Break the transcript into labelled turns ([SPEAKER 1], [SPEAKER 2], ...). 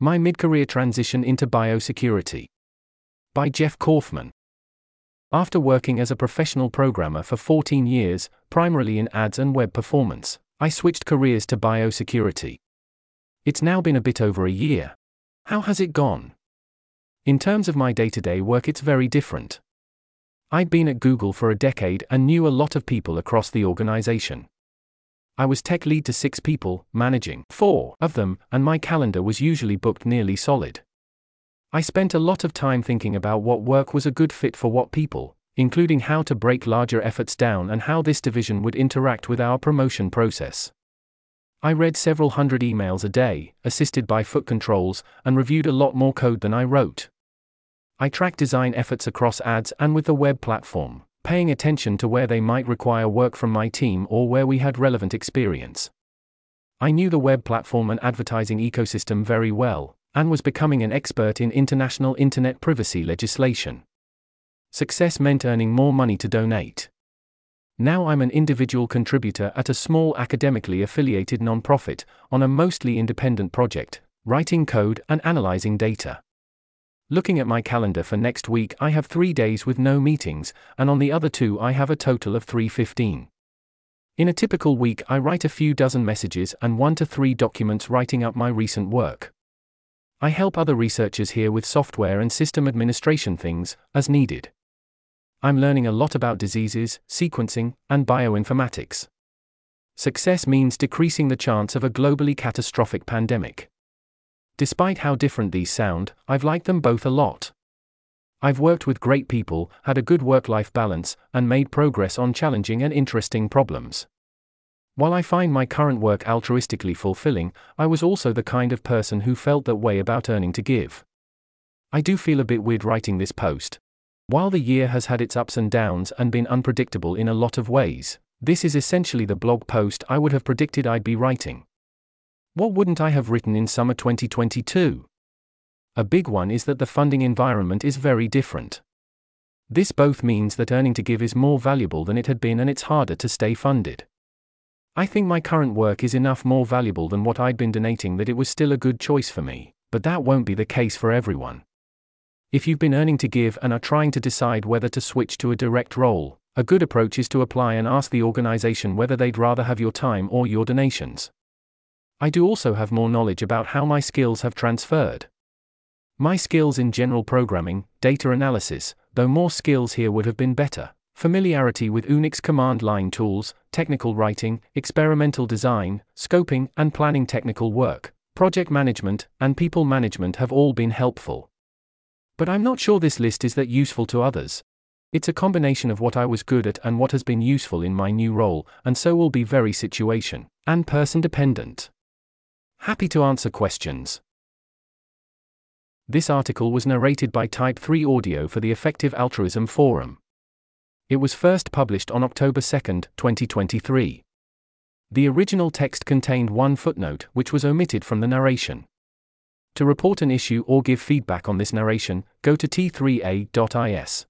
[SPEAKER 1] My Mid Career Transition into Biosecurity. By Jeff Kaufman. After working as a professional programmer for 14 years, primarily in ads and web performance, I switched careers to biosecurity. It's now been a bit over a year. How has it gone? In terms of my day to day work, it's very different. I'd been at Google for a decade and knew a lot of people across the organization. I was tech lead to six people, managing four of them, and my calendar was usually booked nearly solid. I spent a lot of time thinking about what work was a good fit for what people, including how to break larger efforts down and how this division would interact with our promotion process. I read several hundred emails a day, assisted by foot controls, and reviewed a lot more code than I wrote. I tracked design efforts across ads and with the web platform, paying attention to where they might require work from my team or where we had relevant experience. I knew the web platform and advertising ecosystem very well, and was becoming an expert in international internet privacy legislation. Success meant earning more money to donate. Now I'm an individual contributor at a small academically affiliated nonprofit on a mostly independent project, writing code and analyzing data. Looking at my calendar for next week, I have three days with no meetings, and on the other two, I have a total of 315. In a typical week, I write a few dozen messages and one to three documents writing up my recent work. I help other researchers here with software and system administration things, as needed. I'm learning a lot about diseases, sequencing, and bioinformatics. Success means decreasing the chance of a globally catastrophic pandemic. Despite how different these sound, I've liked them both a lot. I've worked with great people, had a good work life balance, and made progress on challenging and interesting problems. While I find my current work altruistically fulfilling, I was also the kind of person who felt that way about earning to give. I do feel a bit weird writing this post. While the year has had its ups and downs and been unpredictable in a lot of ways, this is essentially the blog post I would have predicted I'd be writing. What wouldn't I have written in summer 2022? A big one is that the funding environment is very different. This both means that earning to give is more valuable than it had been and it's harder to stay funded. I think my current work is enough more valuable than what I'd been donating that it was still a good choice for me, but that won't be the case for everyone. If you've been earning to give and are trying to decide whether to switch to a direct role, a good approach is to apply and ask the organization whether they'd rather have your time or your donations. I do also have more knowledge about how my skills have transferred. My skills in general programming, data analysis, though more skills here would have been better. Familiarity with Unix command line tools, technical writing, experimental design, scoping and planning technical work, project management, and people management have all been helpful. But I'm not sure this list is that useful to others. It's a combination of what I was good at and what has been useful in my new role, and so will be very situation and person dependent. Happy to answer questions. This article was narrated by Type 3 Audio for the Effective Altruism Forum. It was first published on October 2, 2023. The original text contained one footnote, which was omitted from the narration. To report an issue or give feedback on this narration, go to t3a.is.